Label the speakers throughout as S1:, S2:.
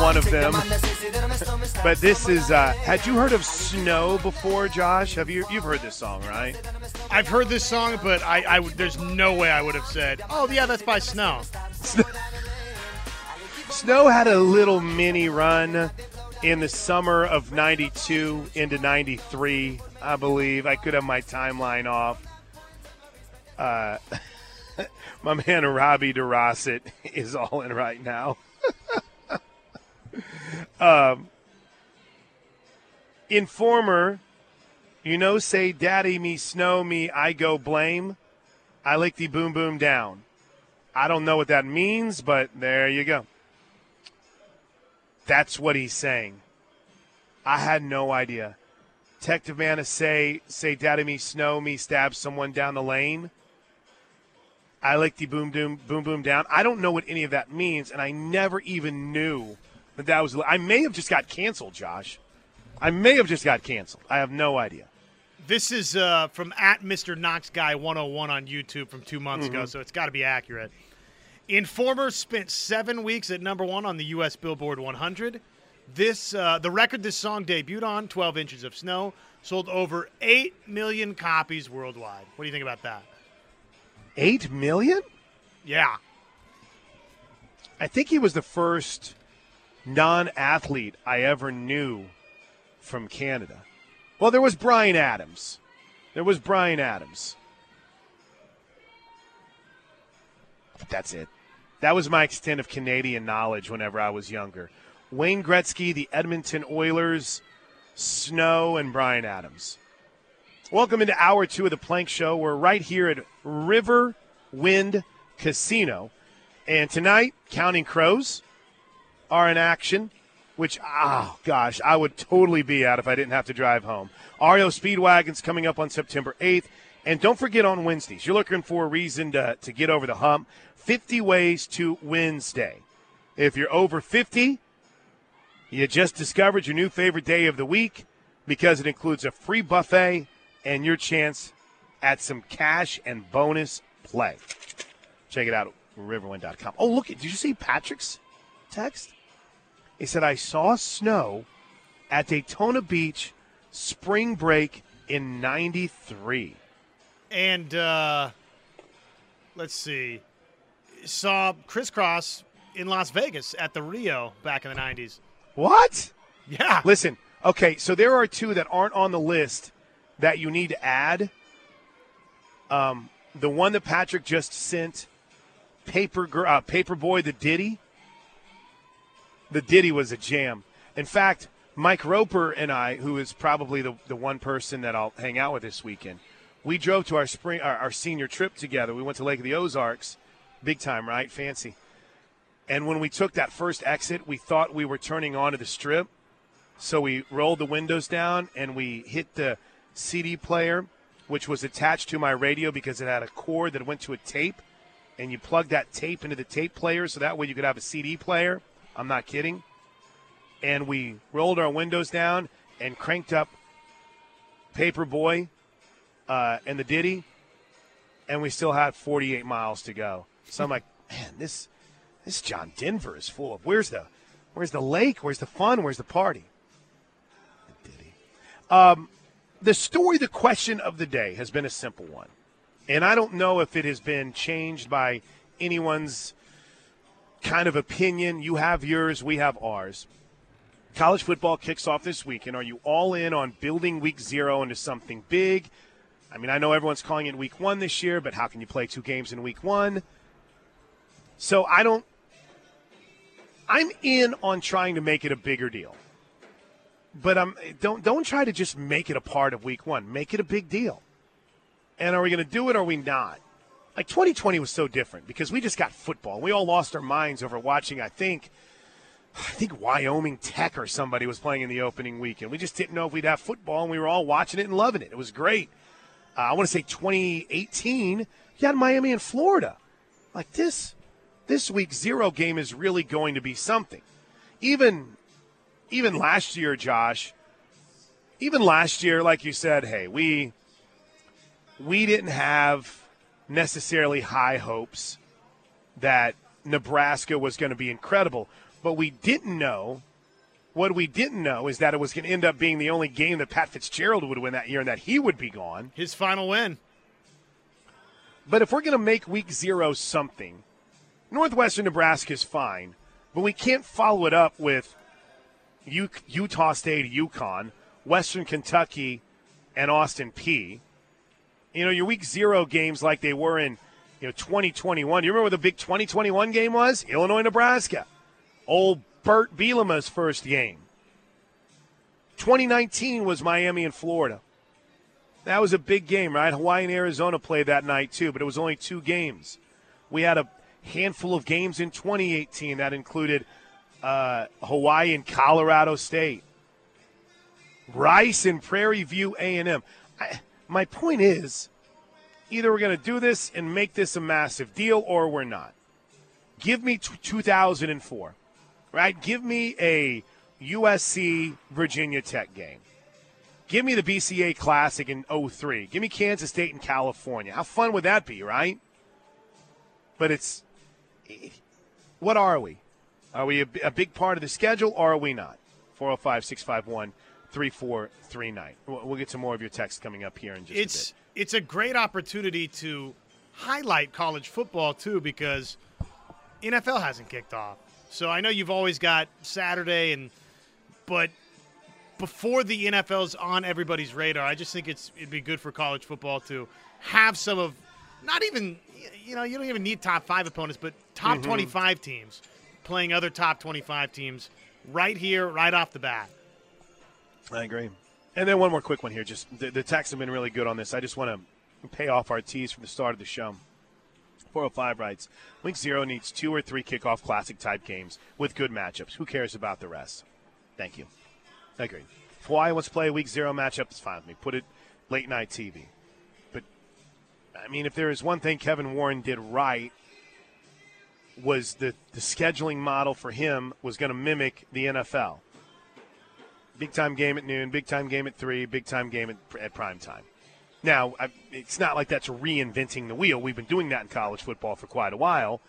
S1: one of them. but this is. Uh, had you heard of Snow before, Josh? Have you? You've heard this song, right?
S2: I've heard this song, but I, I there's no way I would have said, "Oh yeah, that's by Snow."
S1: Snow had a little mini run in the summer of 92 into 93, I believe. I could have my timeline off. Uh, my man Robbie DeRosset is all in right now. um, Informer, you know, say, Daddy, me, snow me, I go blame. I lick the boom boom down. I don't know what that means, but there you go. That's what he's saying. I had no idea. Detective man say say daddy me snow me stab someone down the lane. I like the boom boom boom boom down. I don't know what any of that means, and I never even knew that that was. I may have just got canceled, Josh. I may have just got canceled. I have no idea.
S2: This is uh, from at Mr. Knox Guy 101 on YouTube from two months
S1: Mm-hmm.
S2: ago, so it's got to be accurate. Informer spent seven weeks at number one on the U.S. Billboard 100. This uh, the record this song debuted on, 12 Inches of Snow, sold over eight million copies worldwide. What do you think about that?
S1: Eight million?
S2: Yeah,
S1: I think he was the first non-athlete I ever knew from Canada. Well, there was Bryan Adams. There was Bryan Adams. But that's it. That was my extent of Canadian knowledge whenever I was younger. Wayne Gretzky, the Edmonton Oilers, Snow, and Bryan Adams. Welcome into hour two of the Plank Show. We're right here at River Wind Casino. And tonight, Counting Crows are in action, which, oh gosh, I would totally be at if I didn't have to drive home. REO Speedwagon's coming up on September 8th. And don't forget on Wednesdays, you're looking for a reason to, to get over the hump. 50 ways to Wednesday. If you're over 50, you just discovered your new favorite day of the week because it includes a free buffet and your chance at some cash and bonus play. Check it out at riverwind.com. Oh, look, did you see Patrick's text? He said, I saw snow at Daytona Beach spring break in 93.
S2: and uh, let's see, saw Kris Kross in Las Vegas at the Rio back in the 90s.
S1: What?
S2: Yeah,
S1: Listen, okay, so there are two that aren't on the list that you need to add. Um, the one that Patrick just sent, Paper uh, Paperboy, the Ditty. The ditty was a jam. In fact, Mike Roper and I, who is probably the, the one person that I'll hang out with this weekend, we drove to our spring our, our senior trip together. We went to Lake of the Ozarks, big time, right? Fancy. And when we took that first exit, we thought we were turning onto the strip. So we rolled the windows down and we hit the CD player, which was attached to my radio because it had a cord that went to a tape. And you plug that tape into the tape player so that way you could have a CD player. I'm not kidding. And we rolled our windows down and cranked up Paperboy uh, and the Ditty. And we still had 48 miles to go. So I'm like, man, this this John Denver is full of where's the where's the lake? Where's the fun? Where's the party? The Ditty. Um, the story, the question of the day has been a simple one. And I don't know if it has been changed by anyone's kind of opinion. You have yours, we have ours. College football kicks off this weekend. Are you all in on building week zero into something big? I mean, I know everyone's calling it week one this year, but how can you play two games in week one? So I don't. I'm in on trying to make it a bigger deal, but I'm don't don't try to just make it a part of week one. Make it a big deal. And are we going to do it or are we not? Like 2020 was so different because we just got football. We all lost our minds over watching. I think, I think Wyoming Tech or somebody was playing in the opening weekend. We just didn't know if we'd have football, and we were all watching it and loving it. It was great. Uh, I want to say 2018. You had Miami and Florida. Like this, this week zero game is really going to be something. Even, even last year, Josh. Even last year, like you said, hey, we we didn't have necessarily high hopes that Nebraska was going to be incredible. But we didn't know. What we didn't know is that it was going to end up being the only game that Pat Fitzgerald would win that year and that he would be gone.
S2: His final win.
S1: But if we're going to make week zero something, Northwestern Nebraska is fine, but we can't follow it up with U- Utah State, UConn, Western Kentucky, and Austin Peay. You know, your week zero games like they were in you know 2021. You remember what the big 2021 game was? Illinois, Nebraska. Old Bret Bielema's first game. 2019 was Miami and Florida. That was a big game, right? Hawaii and Arizona played that night too, but it was only two games. We had a handful of games in 2018 that included uh, Hawaii and Colorado State, Rice and Prairie View A&M. I, my point is, either we're going to do this and make this a massive deal, or we're not. Give me t- 2004, right? Give me a USC Virginia Tech game. Give me the BCA Classic in 03. Give me Kansas State in California. How fun would that be, right? But it's what are we? Are we a, a big part of the schedule or are we not? 405 651 3439. We'll get some more of your text coming up here in just
S2: it's,
S1: a bit.
S2: It's a great opportunity to highlight college football, too, because NFL hasn't kicked off. So I know you've always got Saturday, and but before the NFL's on everybody's radar, I just think it's it'd be good for college football to have some of not even you know you don't even need top five opponents, but top
S1: Mm-hmm.
S2: 25 teams playing other top 25 teams right here, right off the bat.
S1: I agree. And then one more quick one here. Just the, the texts have been really good on this. I just want to pay off our tease from the start of the show. 405 writes Week Zero needs two or three kickoff classic type games with good matchups. Who cares about the rest? Thank you. I agree. If Hawaii wants to play a Week Zero matchup, it's fine with me. Put it late night TV. But, I mean, if there is one thing Kevin Warren did right, was the, the scheduling model for him was going to mimic the NFL. Big time game at noon, big time game at three, big time game at, at prime time. Now, I, it's not like that's reinventing the wheel. We've been doing that in college football for quite a while,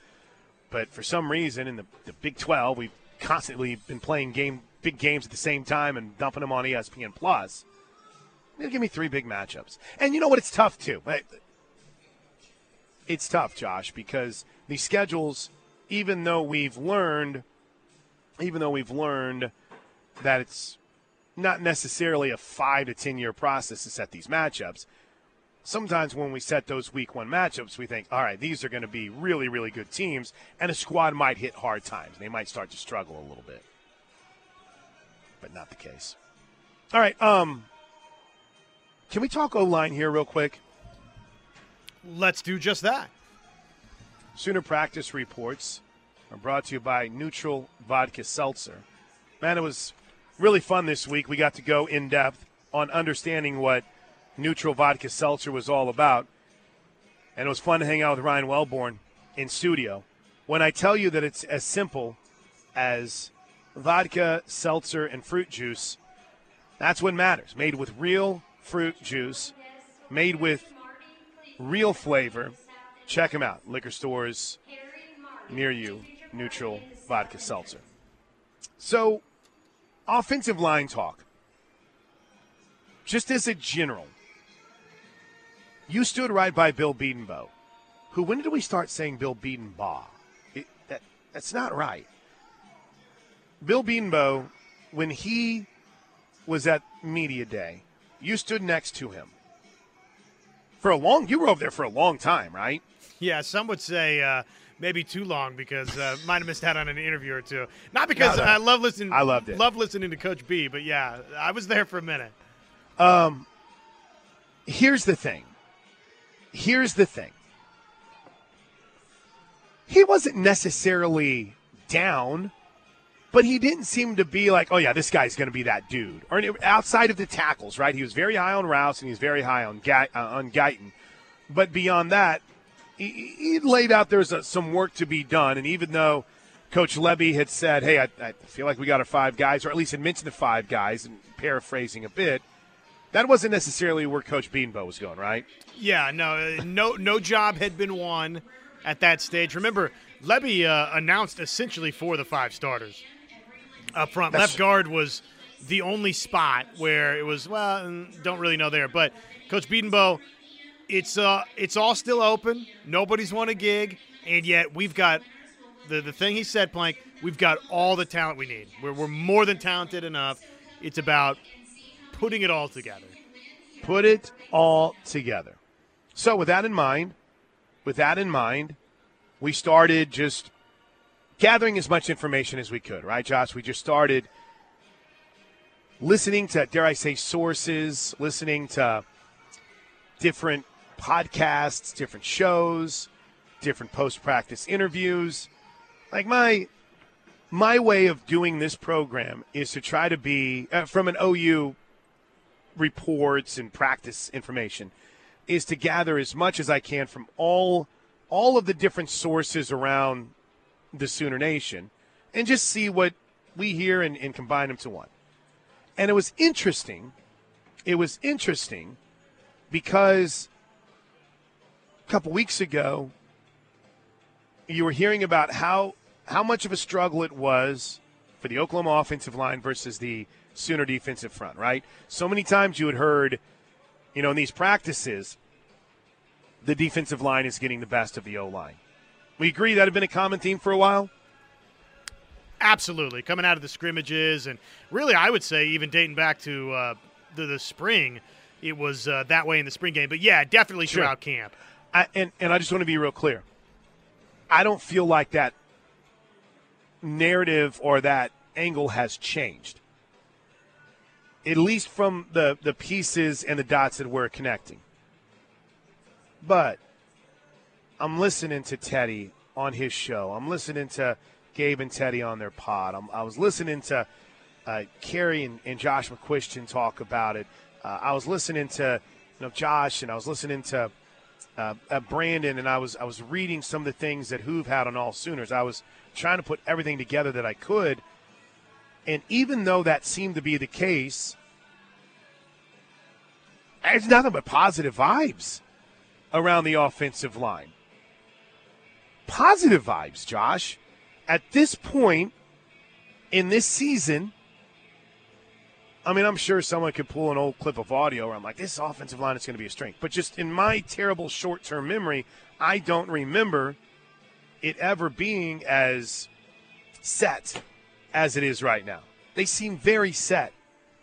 S1: but for some reason in the, the Big 12, we've constantly been playing game big games at the same time and dumping them on ESPN Plus. They'll give me three big matchups, and you know what? It's tough too. It's tough, Josh, because the schedules, even though we've learned, even though we've learned that it's not necessarily a five to ten year process to set these matchups. Sometimes when we set those week one matchups, we think, all right, these are going to be really, really good teams, and a squad might hit hard times. They might start to struggle a little bit, but not the case. All right, um, can we talk O line here real quick?
S2: Let's do just that.
S1: Sooner practice reports are brought to you by Neutral Vodka Seltzer. Man, it was really fun this week. We got to go in depth on understanding what Neutral Vodka Seltzer was all about. And it was fun to hang out with Ryan Wellborn in studio. When I tell you that it's as simple as vodka, seltzer, and fruit juice, that's what matters. Made with real fruit juice, made with real flavor. Check them out. Liquor stores near you. Neutral Vodka Seltzer. So, offensive line talk. Just as a general, you stood right by Bill Beatonbow, who, when did we start saying Bill Beatonbaugh? It, that, that's not right. Bill Beatonbow, when he was at Media Day, you stood next to him. For a long, you were over there for a long time, right?
S2: Yeah, some would say uh, maybe too long because uh, might have missed out on an interview or two. Not because
S1: No, no.
S2: I love listening.
S1: I loved it.
S2: Love listening to Coach B, but yeah, I was there for a minute.
S1: Um, here's the thing. Here's the thing. He wasn't necessarily down, but he didn't seem to be like, oh yeah, this guy's going to be that dude. Or outside of the tackles, right? He was very high on Rouse and he was very high on Ga- uh, on Guyton, but beyond that, he, he laid out there's a, some work to be done. And even though Coach Lebby had said, hey, I, I feel like we got our five guys, or at least had mentioned the five guys, and paraphrasing a bit. That wasn't necessarily where Coach Beanbo was going, right?
S2: Yeah, no, uh, no, no job had been won at that stage. Remember, Lebby uh, announced essentially for the five starters up front.
S1: That's-
S2: Left guard was the only spot where it was well, mm, don't really know there. But Coach Bedenbaugh, it's uh, it's all still open. Nobody's won a gig, and yet we've got the the thing he said, Plank. We've got all the talent we need. We're we're more than talented enough. It's about putting it all together.
S1: Put it all together. So, with that in mind, with that in mind, we started just gathering as much information as we could, right, Josh? We just started listening to, dare I say, sources, listening to different podcasts, different shows, different post practice interviews. Like my my way of doing this program is to try to be uh, from an OU reports and practice information is to gather as much as I can from all all of the different sources around the Sooner Nation and just see what we hear and, and combine them to one. And it was interesting. It was interesting because a couple weeks ago you were hearing about how how much of a struggle it was for the Oklahoma offensive line versus the Sooner defensive front, right? So many times you had heard, you know, in these practices, the defensive line is getting the best of the O line. We agree that had been a common theme for a while.
S2: Absolutely, coming out of the scrimmages, and really, I would say even dating back to uh, the, the spring, it was uh, that way in the spring game. But yeah, definitely
S1: Sure.
S2: throughout camp.
S1: I, and and I just want to be real clear. I don't feel like that narrative or that angle has changed. At least from the the pieces and the dots that we're connecting. But I'm listening to Teddy on his show. I'm listening to Gabe and Teddy on their pod. I'm, I was listening to uh, and, and Josh McCuistion talk about it. Uh, I was listening to you know Josh and I was listening to uh, Brandon, and I was I was reading some of the things that Hoove had on all Sooners. I was trying to put everything together that I could, and even though that seemed to be the case, it's nothing but positive vibes around the offensive line. Positive vibes, Josh. At this point in this season, I mean, I'm sure someone could pull an old clip of audio where I'm like, this offensive line is going to be a strength. But just in my terrible short term memory, I don't remember it ever being as set as it is right now. They seem very set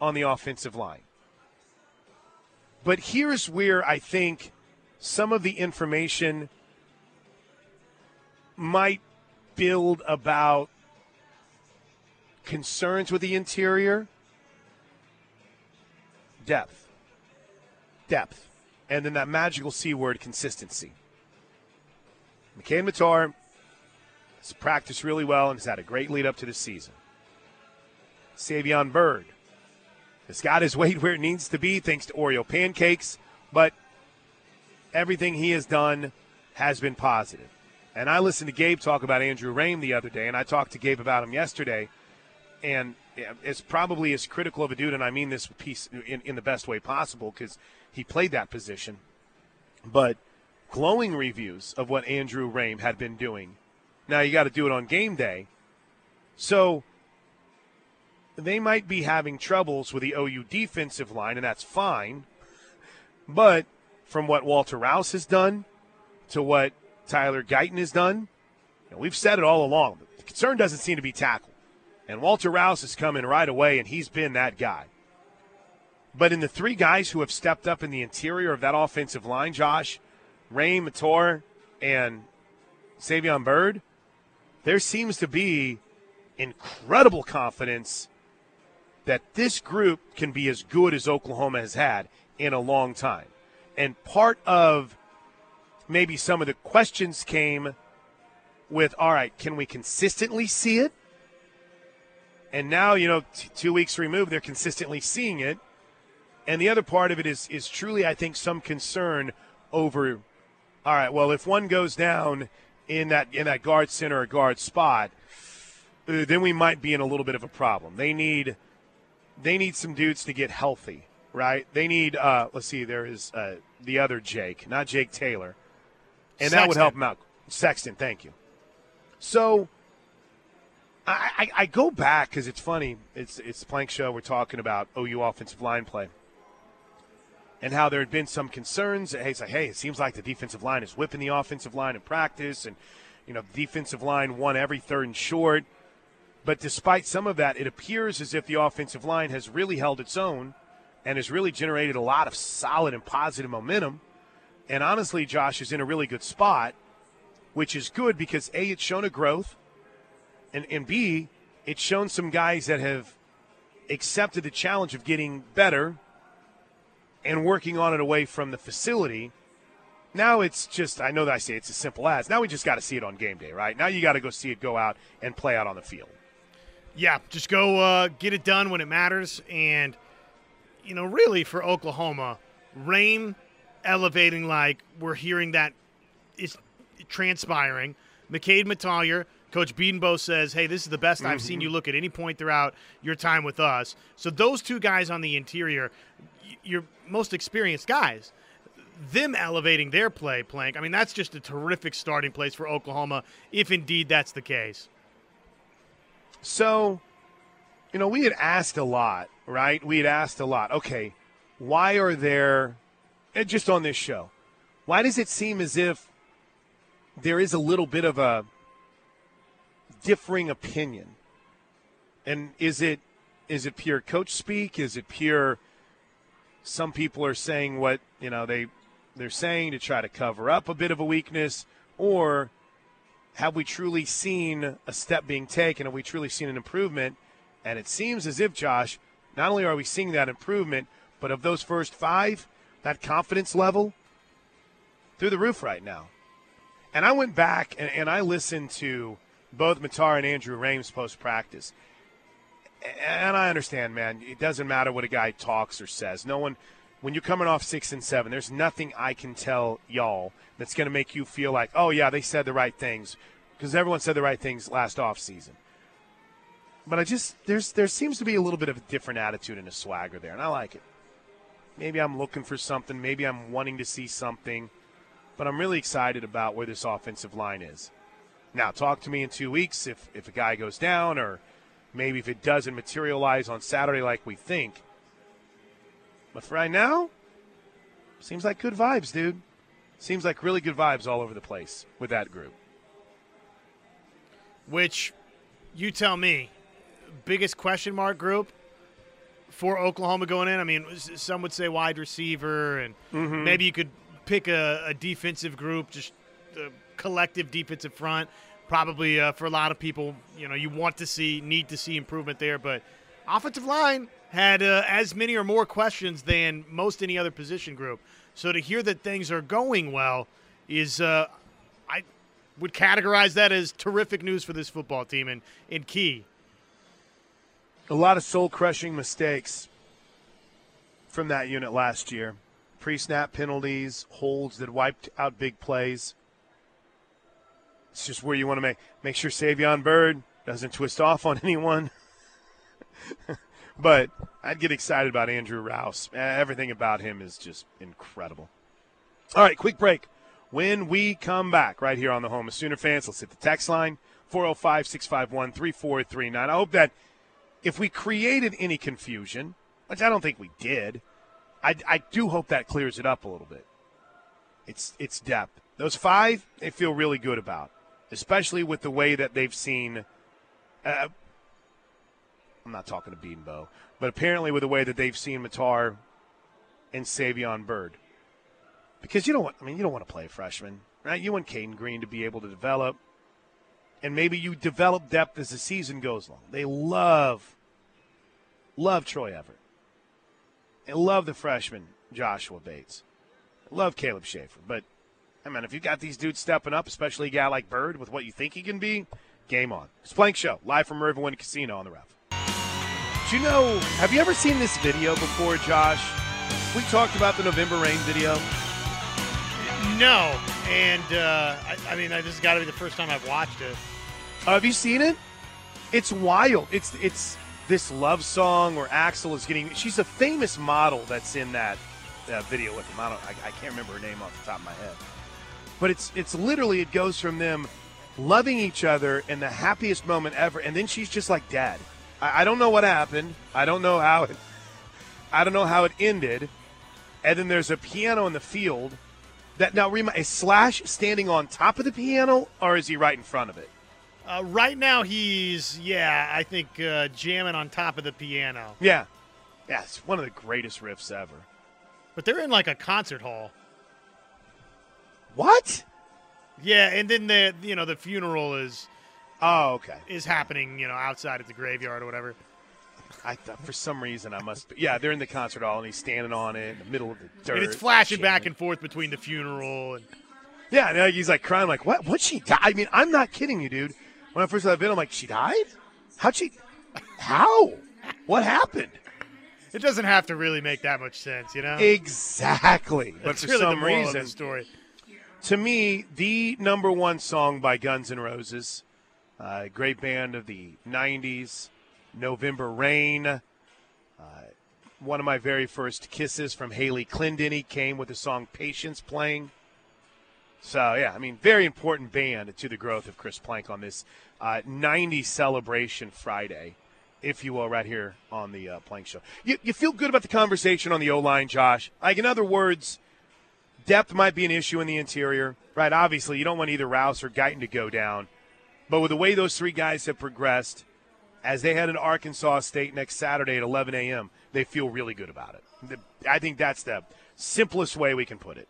S1: on the offensive line. But here's where I think some of the information might build about concerns with the interior depth. Depth. And then that magical C word, consistency. McCade Mettauer has practiced really well and has had a great lead up to the season. Savion Byrd has got his weight where it needs to be thanks to Oreo pancakes, but everything he has done has been positive. And I listened to Gabe talk about Andrew Raym the other day, and I talked to Gabe about him yesterday. And it's probably as critical of a dude, and I mean this piece in, in the best way possible because he played that position. But glowing reviews of what Andrew Raym had been doing. Now you got to do it on game day. So they might be having troubles with the OU defensive line, and that's fine. But from what Walter Rouse has done to what Tyler Guyton has done, you know, we've said it all along. The concern doesn't seem to be tackle. And Walter Rouse is coming right away, and he's been that guy. But in the three guys who have stepped up in the interior of that offensive line, Josh, Ray Mator, and Savion Byrd, there seems to be incredible confidence that this group can be as good as Oklahoma has had in a long time. And part of maybe some of the questions came with all right, can we consistently see it? And now, you know, t- two weeks removed, they're consistently seeing it. And the other part of it is is truly, I think, some concern over. All right, well, if one goes down in that in that guard center or guard spot, uh, then we might be in a little bit of a problem. They need they need some dudes to get healthy, right? They need. Uh, let's see, there is uh, the other Jake, not Jake Taylor, and that would help them out. Sexton, thank you. So I, I, go back because it's funny. It's it's the Plank Show. We're talking about OU offensive line play and how there had been some concerns. Hey, it's like, hey, it seems like the defensive line is whipping the offensive line in practice, and you know, the defensive line won every third and short. But despite some of that, it appears as if the offensive line has really held its own and has really generated a lot of solid and positive momentum. And honestly, Josh is in a really good spot, which is good because A, it's shown a growth, and, and B, it's shown some guys that have accepted the challenge of getting better and working on it away from the facility. Now it's just, I know that I say it's as simple as. Now we just got to see it on game day, right? Now you got to go see it go out and play out on the field.
S2: Yeah, just go uh, get it done when it matters. And you know, really for Oklahoma, Raym elevating like we're hearing that is transpiring. McCade Mettauer, Coach Bedenbaugh says, "Hey, this is the best mm-hmm. I've seen mm-hmm. you look at any point throughout your time with us." So those two guys on the interior, your most experienced guys, them elevating their play, Plank. I mean, that's just a terrific starting place for Oklahoma, if indeed that's the case.
S1: So, you know, we had asked a lot right? We had asked a lot. Okay, why are there, just on this show, why does it seem as if there is a little bit of a differing opinion? And is it is it pure coach speak? Is it pure? Some people are saying what you know they they're saying to try to cover up a bit of a weakness, or have we truly seen a step being taken? Have we truly seen an improvement? And it seems as if Josh, not only are we seeing that improvement, but of those first five, that confidence level through the roof right now. And I went back and, and I listened to both Mettauer and Andrew Raym's post practice. And I understand, man, it doesn't matter what a guy talks or says. No one, when you're coming off six and seven, there's nothing I can tell y'all that's going to make you feel like, oh, yeah, they said the right things. Because everyone said the right things last off season but I just there's there seems to be a little bit of a different attitude and a swagger there, and I like it. Maybe I'm looking for something. Maybe I'm wanting to see something, but I'm really excited about where this offensive line is. Now, talk to me in two weeks if if a guy goes down, or maybe if it doesn't materialize on Saturday like we think. But for right now, seems like good vibes, dude. Seems like really good vibes all over the place with that group.
S2: Which, you tell me, biggest question mark group for Oklahoma going in? I mean, some would say wide receiver, and mm-hmm. maybe you could pick a, a, defensive group, just a collective defensive front. Probably uh, for a lot of people, you know, you want to see, need to see improvement there, but offensive line had uh, as many or more questions than most any other position group. So to hear that things are going well is, uh, I would categorize that as terrific news for this football team and, and key
S1: a lot of soul crushing mistakes from that unit last year. Pre snap penalties, holds that wiped out big plays. It's just where you want to make make sure Savion Byrd doesn't twist off on anyone. but I'd get excited about Andrew Rouse. Everything about him is just incredible. All right, quick break. When we come back right here on the home of Sooner fans, let's hit the text line 405 651 3439. I hope that if we created any confusion, which I don't think we did, I, I do hope that clears it up a little bit. It's it's depth. Those five, they feel really good about, especially with the way that they've seen. Uh, I'm not talking to Beanbo, but apparently with the way that they've seen Mettauer and Savion Byrd, Because you don't want, I mean, you don't want to play a freshman, right? You want Caden Green to be able to develop, and maybe you develop depth as the season goes along. They love Love Troy Everett. And love the freshman Joshua Bates. Love Caleb Shaffer. But, I mean, if you got these dudes stepping up, especially a guy like Byrd with what you think he can be, game on. It's Plank Show, live from Riverwind Casino on the ref. Do you know, have you ever seen this video before, Josh? We talked about the November Rain video.
S2: No. And, uh, I, I, mean, this has got to be the first time I've watched it.
S1: Uh, have you seen it? It's wild. It's, it's, this love song where Axl is getting. She's a famous model that's in that uh, video with him. I don't. I, I, can't remember her name off the top of my head. But it's it's literally it goes from them loving each other in the happiest moment ever, and then she's just like "Dad, I, I don't know what happened. I don't know how it. I don't know how it ended. And then there's a piano in the field. That now is Slash standing on top of the piano, or is he right in front of it?
S2: Uh, right now, he's yeah, I think uh, jamming on top of the piano.
S1: Yeah, yeah, it's one of the greatest riffs ever.
S2: But they're in like a concert hall.
S1: What?
S2: Yeah, and then the you know the funeral is
S1: oh okay
S2: is happening you know outside at the graveyard or whatever.
S1: I thought for some reason I must. Be, yeah, they're in the concert hall and he's standing on it in the middle of the dirt.
S2: And it's flashing back and forth between the funeral and.
S1: Yeah, and uh, he's like crying, like, "What? What she died? I mean, I'm not kidding you, dude when I first saw that video, I'm like, she died? How'd she? How? What happened?
S2: It doesn't have to really make that much sense, you know.
S1: Exactly, but
S2: That's
S1: for
S2: really
S1: some
S2: the
S1: reason,
S2: story.
S1: To me, the number one song by Guns N' Roses, uh, great band of the '90s, November Rain. Uh, one of my very first kisses from Haley Clendenny came with the song "Patience" playing. So yeah, I mean, very important band to the growth of Chris Plank on this uh, 90 celebration Friday, if you will, right here on the uh, Plank Show. You, you feel good about the conversation on the O line, Josh? Like, in other words, depth might be an issue in the interior, right? Obviously, you don't want either Rouse or Guyton to go down. But with the way those three guys have progressed, as they head into Arkansas State next Saturday at 11 a.m., they feel really good about it. I think that's the simplest way we can put it.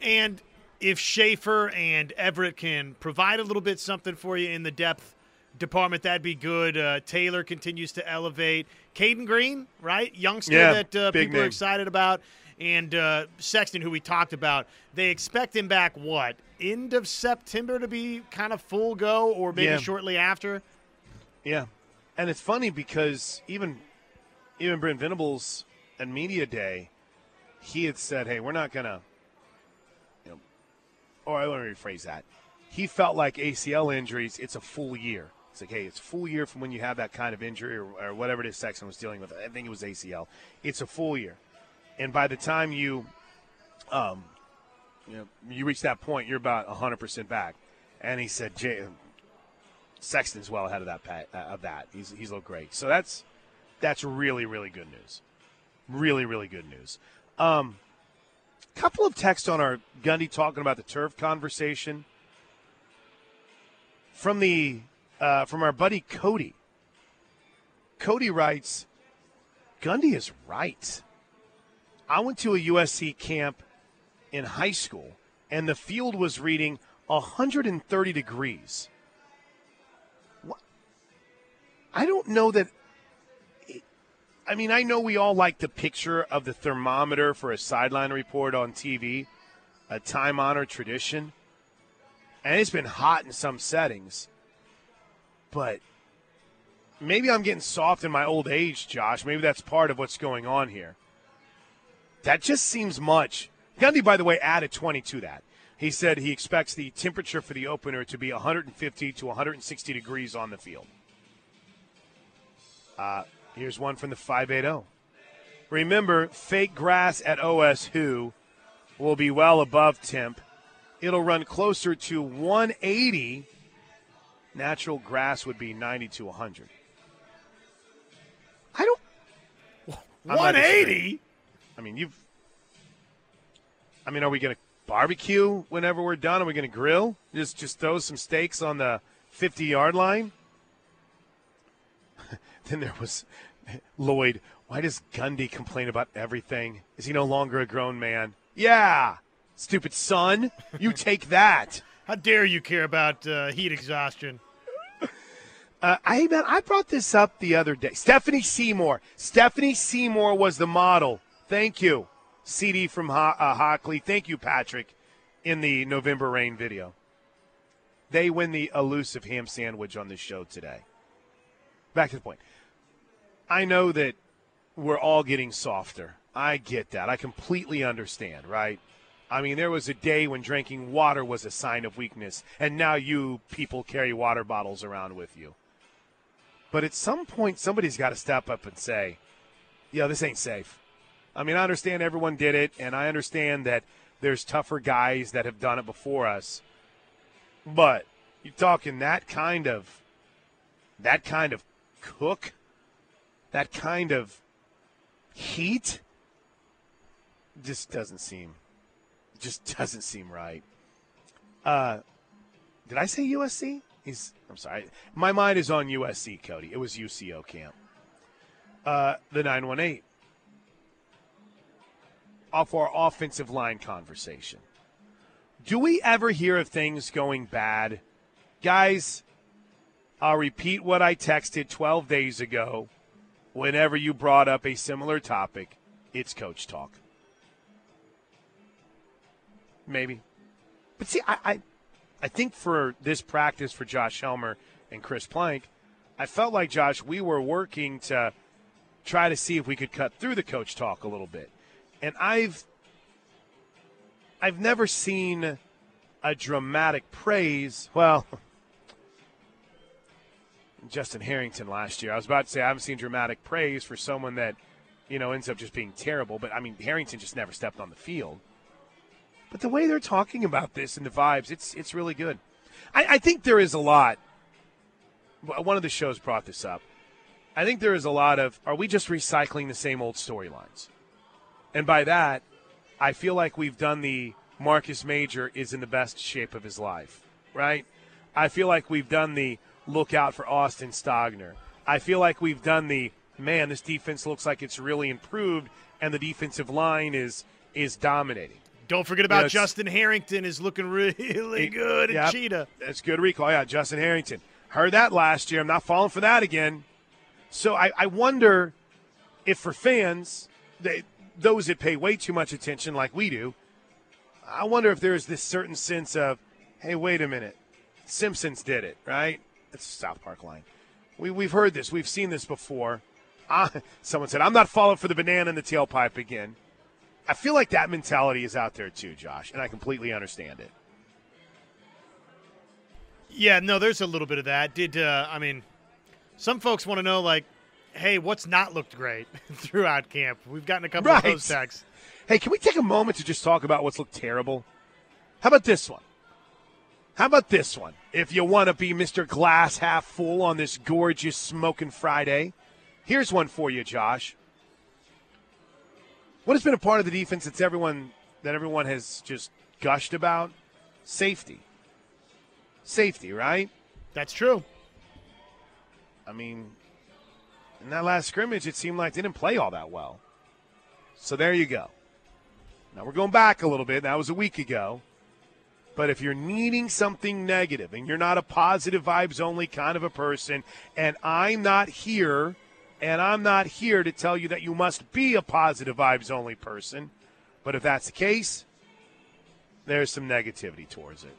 S2: And if Shaffer and Everett can provide a little bit something for you in the depth department, that'd be good. Uh, Taylor continues to elevate. Caden Green, right? Youngster
S1: yeah,
S2: that uh, people
S1: name.
S2: are excited about. And uh, Sexton, who we talked about, they expect him back, what, end of September to be kind of full go or maybe
S1: yeah.
S2: shortly after?
S1: Yeah. And it's funny because even even Brent Venables at Media Day, he had said, hey, we're not going to you know, or I want to rephrase that. He felt like ACL injuries, it's a full year. It's like, hey, it's a full year from when you have that kind of injury or, or whatever it is Sexton was dealing with. I think it was ACL. It's a full year. And by the time you, um, you know, you reach that point, you're about 100% back. And he said, Jay, Sexton's well ahead of that. Uh, of that, he's he's looked great. So that's that's really really good news. Really really good news. Um, couple of texts on our Gundy talking about the turf conversation from the uh, from our buddy Cody. Cody writes, Gundy is right. I went to a USC camp in high school, and the field was reading 130 degrees. What? I don't know that I mean, I know we all like the picture of the thermometer for a sideline report on TV, a time honored tradition. And it's been hot in some settings. But maybe I'm getting soft in my old age, Josh. Maybe that's part of what's going on here. That just seems much. Gundy, by the way, added 20 to that. He said he expects the temperature for the opener to be 150 to 160 degrees on the field. Uh, Here's one from the 580. Remember, fake grass at OSU will be well above temp. It'll run closer to 180. Natural grass would be 90 to 100. I don't.
S2: 180?
S1: I mean, you've. I mean, are we going to barbecue whenever we're done? Are we going to grill? Just just throw some steaks on the 50 yard line? then there was Lloyd, why does Gundy complain about everything? Is he no longer a grown man? Yeah, stupid son. You take that.
S2: How dare you care about uh, heat exhaustion?
S1: Uh, I man, I brought this up the other day. Stephanie Seymour. Stephanie Seymour was the model. Thank you, CD from Ho- uh, Hockley. Thank you, Patrick, in the November Rain video. They win the elusive ham sandwich on this show today. Back to the point. I know that we're all getting softer. I get that. I completely understand, right? I mean, there was a day when drinking water was a sign of weakness, and now you people carry water bottles around with you. But at some point, somebody's got to step up and say, yeah, this ain't safe. I mean, I understand everyone did it, and I understand that there's tougher guys that have done it before us. But You're talking that kind of that kind of cook, that kind of heat just doesn't seem just doesn't seem right. Uh did I say USC? He's I'm sorry. My mind is on USC, Cody. It was UCO camp. Uh the 918 off our offensive line conversation. Do we ever hear of things going bad? Guys, I'll repeat what I texted 12 days ago whenever you brought up a similar topic. It's coach talk. Maybe. But see, I, I, I think for this practice for Josh Helmer and Chris Plank, I felt like, Josh, we were working to try to see if we could cut through the coach talk a little bit. And I've I've never seen a dramatic praise. Well, Justin Harrington last year. I was about to say I haven't seen dramatic praise for someone that, you know, ends up just being terrible. But I mean, Harrington just never stepped on the field. But the way they're talking about this and the vibes, it's it's really good. I, I think there is a lot. One of the shows brought this up. I think there is a lot of are we just recycling the same old storylines? And by that, I feel like we've done the Marcus Major is in the best shape of his life, right? I feel like we've done the look out for Austin Stogner. I feel like we've done the man, this defense looks like it's really improved and the defensive line is is dominating.
S2: Don't forget about you know, Justin Harrington is looking really it, good at Cheetah.
S1: That's good recall. Yeah, Justin Harrington. Heard that last year. I'm not falling for that again. So I, I wonder if for fans, they, those that pay way too much attention, like we do, I wonder if there's this certain sense of, hey, wait a minute, Simpsons did it, right? It's South Park line. We, we've heard this, we've seen this before. Uh, someone said, I'm not falling for the banana in the tailpipe again. I feel like that mentality is out there too, Josh, and I completely understand it.
S2: Yeah, no, there's a little bit of that. Did uh, I mean, some folks want to know like, hey, what's not looked great throughout camp? We've gotten a couple right. of those texts.
S1: Hey, can we take a moment to just talk about what's looked terrible? How about this one? How about this one? If you want to be Mr. Glass half full on this gorgeous smoking Friday, here's one for you, Josh. What has been a part of the defense that's everyone that everyone has just gushed about? Safety. Safety, right?
S2: That's true.
S1: I mean, in that last scrimmage, it seemed like they didn't play all that well. So there you go. Now we're going back a little bit. That was a week ago. But if you're needing something negative and you're not a positive vibes only kind of a person, and I'm not here, and I'm not here to tell you that you must be a positive vibes only person, but if that's the case, there's some negativity towards it.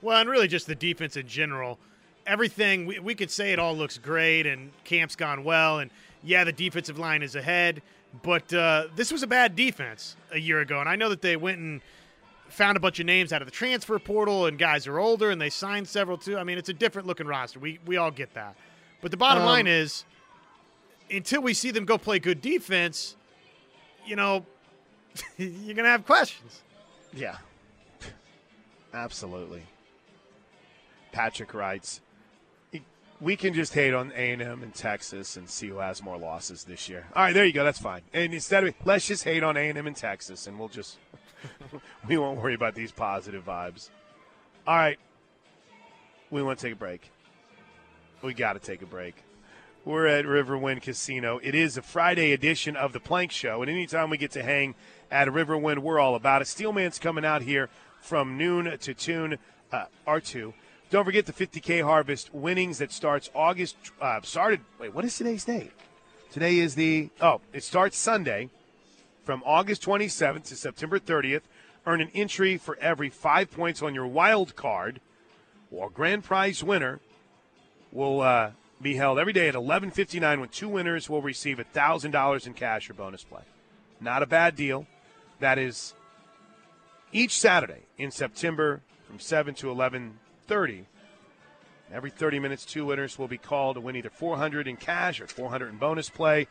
S2: Well, and really just the defense in general everything we, we could say it all looks great and camp's gone well and yeah the defensive line is ahead but uh, this was a bad defense a year ago and i know that they went and found a bunch of names out of the transfer portal and guys are older and they signed several too. I mean it's a different looking roster. We, we all get that. But the bottom um, line is until we see them go play good defense you know you're gonna have questions.
S1: Yeah. Absolutely. Patrick writes we can just hate on A and M and Texas and see who has more losses this year. All right, there you go. That's fine. And instead of let's just hate on A and M and Texas, and we'll just we won't worry about these positive vibes. All right, we want to take a break. We got to take a break. We're at Riverwind Casino. It is a Friday edition of the Plank Show, and anytime we get to hang at Riverwind, we're all about it. Steelman's coming out here from noon to tune uh, R2 don't forget the 50K Harvest winnings that starts August. Uh, started. Wait, what is today's date? Today is the. Oh, it starts Sunday from August 27th to September 30th. Earn an entry for every five points on your wild card. Or grand prize winner will uh, be held every day at 11:59 when two winners will receive $1,000 in cash or bonus play. Not a bad deal. That is each Saturday in September from 7 to 11 30. Every 30 minutes, two winners will be called to win either 400 in cash or 400 in bonus play.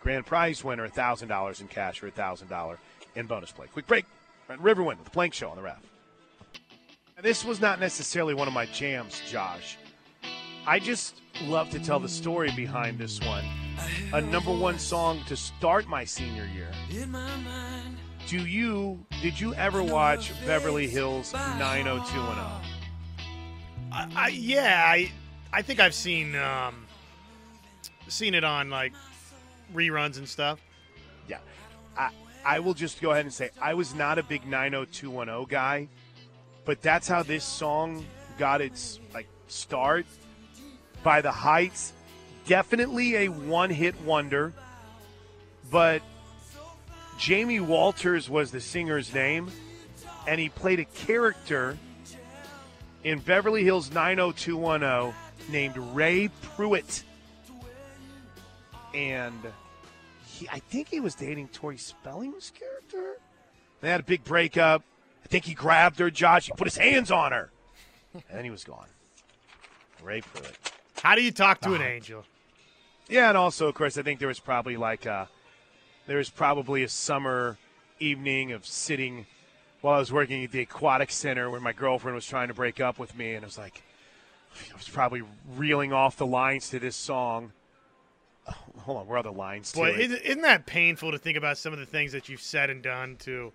S1: Grand prize winner, $1,000 in cash or $1,000 in bonus play. Quick break. Riverwind with the Plank Show on the ref. This was not necessarily one of my jams, Josh. I just love to tell the story behind this one. A number one song to start my senior year. Do you, did you ever watch Beverly Hills 90210?
S2: I, I, yeah, I, I think I've seen um, seen it on like reruns and stuff.
S1: Yeah. I, I will just go ahead and say I was not a big 90210 guy, but that's how this song got its like start by the Heights. Definitely a one-hit wonder, but Jamie Walters was the singer's name, and he played a character in Beverly Hills 90210 named Ray Pruitt. And he, I think he was dating Tori Spelling's character. They had a big breakup. I think he grabbed her, Josh. He put his hands on her. And then he was gone. Ray Pruitt.
S2: How do you talk to an ah. angel?
S1: Yeah, and also, of course, I think there was probably like a, there was probably a summer evening of sitting while I was working at the aquatic center where my girlfriend was trying to break up with me, and I was like, I was probably reeling off the lines to this song. Oh, hold on, where are the lines? to
S2: Boy,
S1: it?
S2: isn't that painful to think about some of the things that you've said and done to,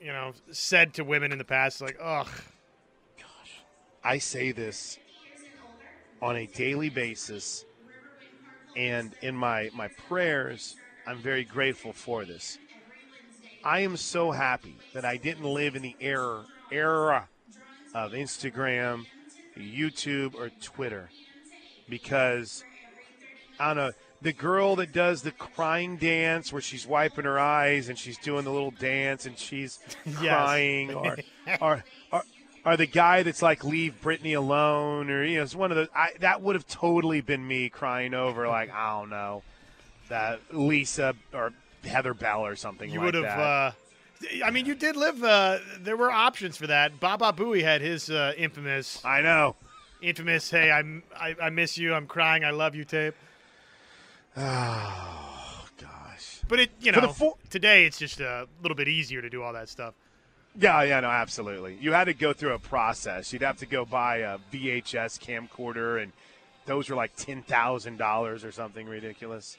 S2: you know, said to women in the past? Like, ugh.
S1: I say this on a daily basis, and in my my prayers, I'm very grateful for this. I am so happy that I didn't live in the era era of Instagram, YouTube, or Twitter, because I don't know the girl that does the crying dance where she's wiping her eyes and she's doing the little dance and she's
S2: Yes.
S1: crying, or, or or or the guy that's like leave Britney alone, or you know, it's one of those. I, that would have totally been me crying over like I don't know that Lisa or Heather Bell or something.
S2: You
S1: like
S2: would have. Uh, I mean, you did live. Uh, there were options for that. Baba Booey had his uh, infamous,
S1: I know.
S2: infamous. Hey, I'm, I, I miss you. I'm crying. I love you. Tape.
S1: Oh gosh.
S2: But it, you know,
S1: full-
S2: today it's just a little bit easier to do all that stuff.
S1: Yeah, yeah, no, absolutely. You had to go through a process. You'd have to go buy a VHS camcorder, and those were like ten thousand dollars or something ridiculous.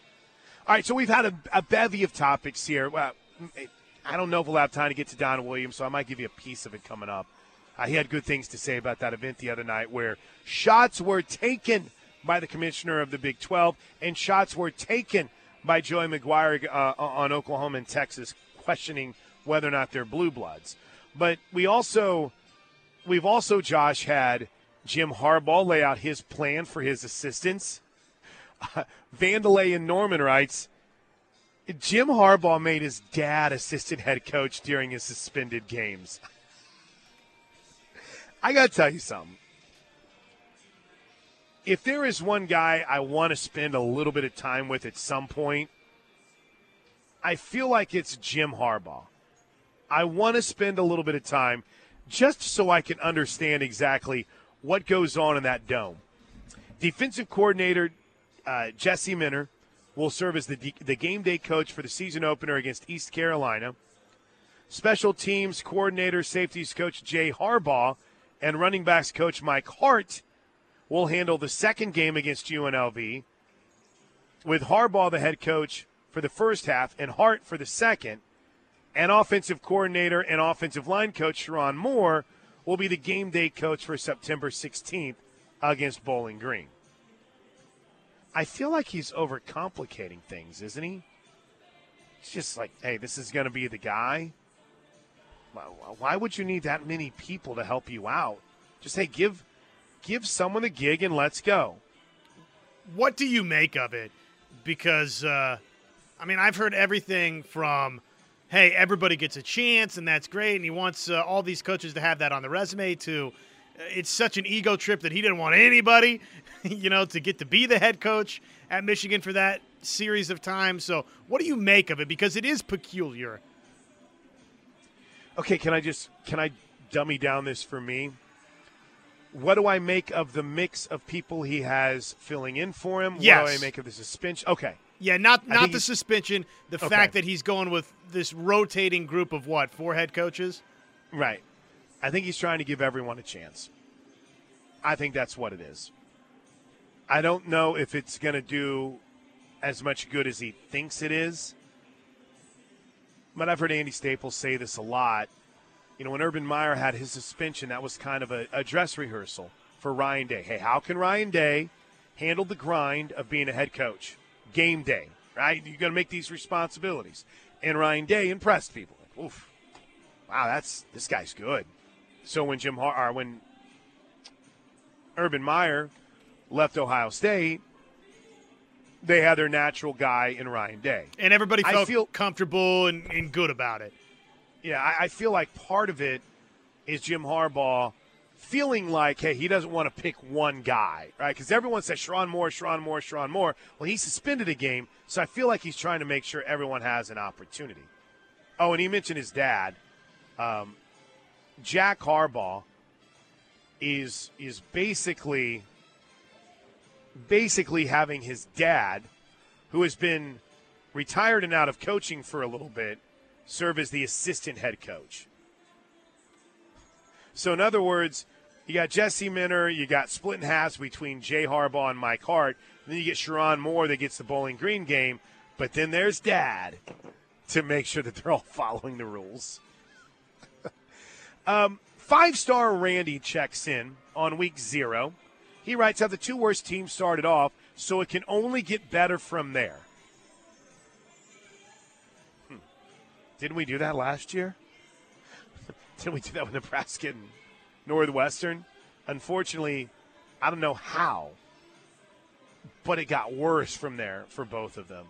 S1: All right, so we've had a, a bevy of topics here. Well, I don't know if we'll have time to get to Don Williams, so I might give you a piece of it coming up. Uh, he had good things to say about that event the other night, where shots were taken by the commissioner of the Big 12, and shots were taken by Joey McGuire uh, on Oklahoma and Texas, questioning whether or not they're blue bloods. But we also, we've also, Josh, had Jim Harbaugh lay out his plan for his assistants. Vandalay and Norman writes, Jim Harbaugh made his dad assistant head coach during his suspended games. I got to tell you something. If there is one guy I want to spend a little bit of time with at some point, I feel like it's Jim Harbaugh. I want to spend a little bit of time just so I can understand exactly what goes on in that dome. Defensive coordinator uh, Jesse Minter will serve as the, the game day coach for the season opener against East Carolina. Special teams coordinator, safeties coach Jay Harbaugh, and running backs coach Mike Hart will handle the second game against UNLV, with Harbaugh the head coach for the first half and Hart for the second. And offensive coordinator and offensive line coach Sherrone Moore will be the game day coach for September 16th against Bowling Green. I feel like he's overcomplicating things, isn't he? It's just like, hey, this is going to be the guy. Why- would you need that many people to help you out? Just hey, give give someone the gig and let's go.
S2: What do you make of it? Because uh, I mean, I've heard everything from, "Hey, everybody gets a chance, and that's great," and he wants uh, all these coaches to have that on the resume. To, it's such an ego trip that he didn't want anybody, you know, to get to be the head coach at Michigan for that series of time. So, what do you make of it? Because it is peculiar.
S1: Okay, can I just can I dummy down this for me? What do I make of the mix of people he has filling in for him? What do I make of the suspension? Okay.
S2: Yeah, not not the suspension. The
S1: Okay.
S2: fact that he's going with this rotating group of what four head coaches.
S1: Right. I think he's trying to give everyone a chance. I think that's what it is. I don't know if it's going to do as much good as he thinks it is. But I've heard Andy Staples say this a lot. You know, when Urban Meyer had his suspension, that was kind of a, a dress rehearsal for Ryan Day. Hey, how can Ryan Day handle the grind of being a head coach? Game day, right? You're going to make these responsibilities. And Ryan Day impressed people. Oof. Wow, that's this guy's good. So when Jim Har- when Urban Meyer left Ohio State, they had their natural guy in Ryan Day.
S2: And everybody
S1: I
S2: felt
S1: feel-
S2: comfortable and, and good about it.
S1: Yeah, I, I feel like part of it is Jim Harbaugh feeling like, hey, he doesn't want to pick one guy, right? Because everyone says Sherrone Moore, Sherrone Moore, Sherrone Moore. Well, he suspended a game, so I feel like he's trying to make sure everyone has an opportunity. Oh, and he mentioned his dad. Um, Jack Harbaugh is is basically basically having his dad, who has been retired and out of coaching for a little bit, serve as the assistant head coach. So, in other words, you got Jesse Minter, you got split in halves between Jay Harbaugh and Mike Hart. And then you get Sherrone Moore that gets the Bowling Green game. But then there's Dad to make sure that they're all following the rules. Um, Five star Randy checks in on week zero. He writes how the two worst teams started off, so it can only get better from there. Hmm. Didn't we do that last year? Didn't we do that with Nebraska and Northwestern? Unfortunately, I don't know how, but it got worse from there for both of them.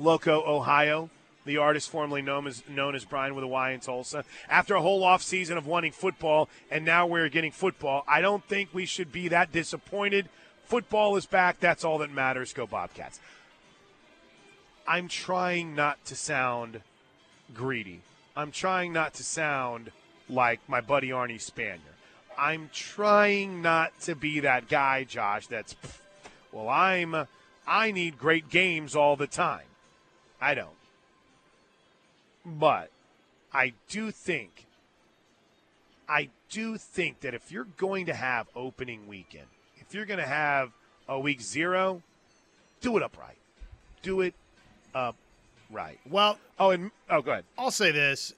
S1: Loco, Ohio, the artist formerly known as known as Brian with a Y in Tulsa. After a whole off season of wanting football, and now we're getting football, I don't think we should be that disappointed. Football is back. That's all that matters. Go Bobcats. I'm trying not to sound greedy. I'm trying not to sound like my buddy Arnie Spanier. I'm trying not to be that guy, Josh. That's well, I'm I need great games all the time. I don't. But I do think I do think that if you're going to have opening weekend, if you're going to have a week 0, do it upright. Do it upright.
S2: Well,
S1: Oh, and oh, go ahead.
S2: I'll say this: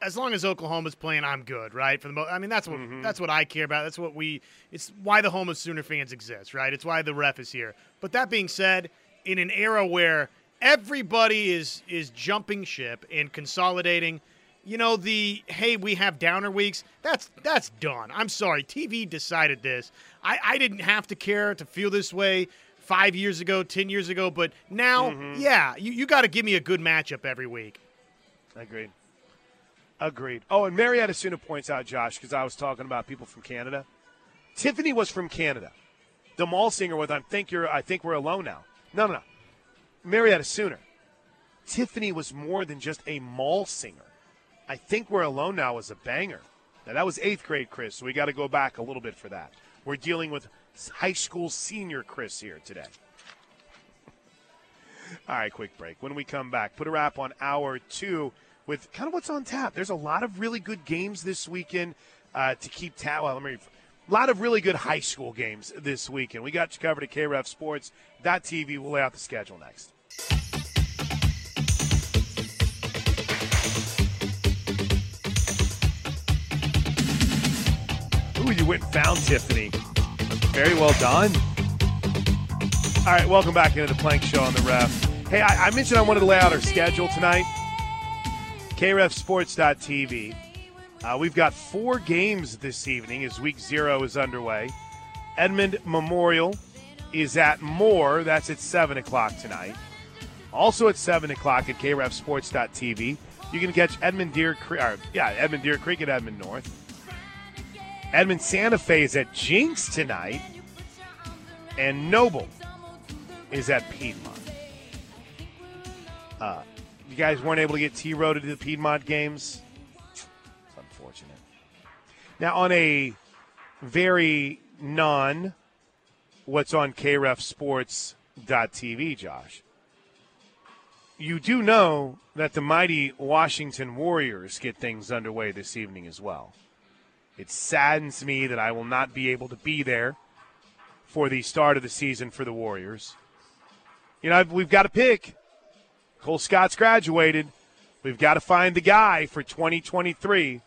S2: as long as Oklahoma's playing, I'm good, right? For the mo- I mean, that's what
S1: Mm-hmm.
S2: that's what I care about. That's what we. It's why the home of Sooner fans exists, right? It's why the ref is here. But that being said, in an era where everybody is is jumping ship and consolidating. You know the hey we have downer weeks. That's that's done. I'm sorry. TV decided this. I, I didn't have to care to feel this way five years ago, ten years ago, but now,
S1: Mm-hmm.
S2: yeah, you, you got to give me a good matchup every week.
S1: Agreed. Agreed. Oh, and Marietta Sooner points out, Josh, because I was talking about people from Canada. Tiffany was from Canada. The mall singer with I think you're I think we're alone now. No, no, no. Marietta Sooner. Tiffany was more than just a mall singer. I think we're alone now was a banger. Now that was eighth grade Chris, so we got to go back a little bit for that. We're dealing with high school senior Chris here today. All right, quick break. When we come back, put a wrap on hour two with kind of what's on tap. There's a lot of really good games this weekend uh, to keep tab. Well, let me. A lot of really good high school games this weekend. We got you covered at KREF We'll lay out the schedule next. Ooh, you went and found Tiffany. Very well done. All right, welcome back into the Plank Show on the ref. Hey, I, I mentioned I wanted to lay out our schedule tonight. KREFSports.tv. Uh, we've got four games this evening as week zero is underway. Edmond Memorial is at Moore. That's at 7 o'clock tonight. Also at 7 o'clock at KREFSports.tv. You can catch Edmond Deer Creek, yeah, Edmond Deer Creek at Edmond North. Edmond Santa Fe is at Jenks tonight. And Noble is at Piedmont. Uh, you guys weren't able to get T Road to the Piedmont games. It's unfortunate. Now, on a very non what's on KREFSports.tv, Josh. You do know that the mighty Washington Warriors get things underway this evening as well. It saddens me that I will not be able to be there for the start of the season for the Warriors. You know, we've got to pick. Cole Scott's graduated. We've got to find the guy for 2023.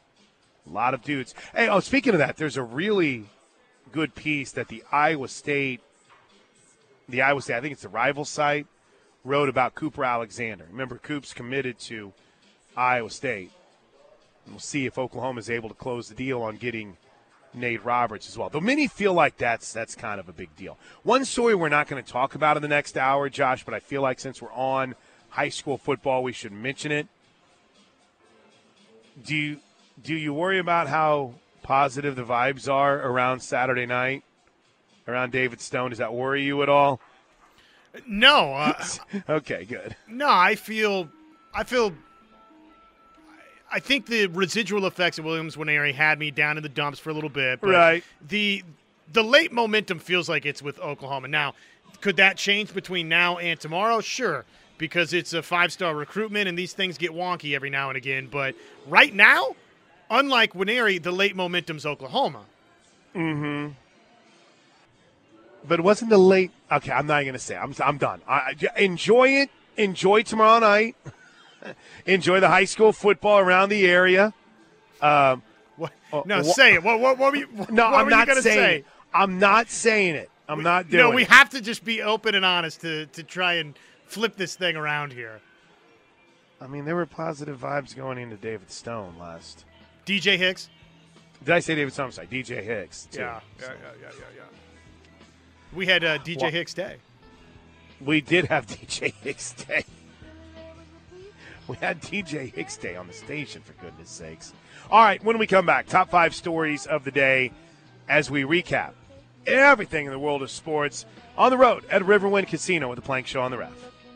S1: A lot of dudes. Hey, oh, speaking of that, there's a really good piece that the Iowa State, the Iowa State, I think it's the rival site, wrote about Cooper Alexander. Remember, Coop's committed to Iowa State. And we'll see if Oklahoma is able to close the deal on getting Nate Roberts as well. Though many feel like that's that's kind of a big deal. One story we're not going to talk about in the next hour, Josh, but I feel like since we're on high school football, we should mention it. Do you do you worry about how positive the vibes are around Saturday night, around David Stone? Does that worry you at all?
S2: No. Uh,
S1: okay, good.
S2: No, I feel, I feel. I think the residual effects of Williams Nwaneri had me down in the dumps for a little bit. But
S1: right.
S2: The the late momentum feels like it's with Oklahoma now. Could that change between now and tomorrow? Sure, because it's a five star recruitment and these things get wonky every now and again. But right now, unlike Nwaneri, the late momentum's Oklahoma.
S1: Mm-hmm. But it wasn't the late. Okay, I'm not going to say. I'm I'm done. I, enjoy it. Enjoy tomorrow night. enjoy the high school football around the area. Um,
S2: what? Uh, no, say it. What? What? What? Were you,
S1: no,
S2: what
S1: I'm not saying.
S2: Say?
S1: It. I'm not saying it. I'm we, not doing.
S2: No, we
S1: it.
S2: have to just be open and honest to to try and flip this thing around here.
S1: I mean, there were positive vibes going into David Stone last.
S2: DJ Hicks.
S1: Did I say David Stone? I'm sorry, DJ Hicks.
S2: Too, yeah, yeah, so. yeah, yeah, yeah, yeah. We had uh, DJ well, Hicks Day.
S1: We did have DJ Hicks Day. We had DJ Hicks Day on the station, for goodness sakes. All right, when we come back, top five stories of the day as we recap everything in the world of sports on the road at Riverwind Casino with the Plank Show on the Ref.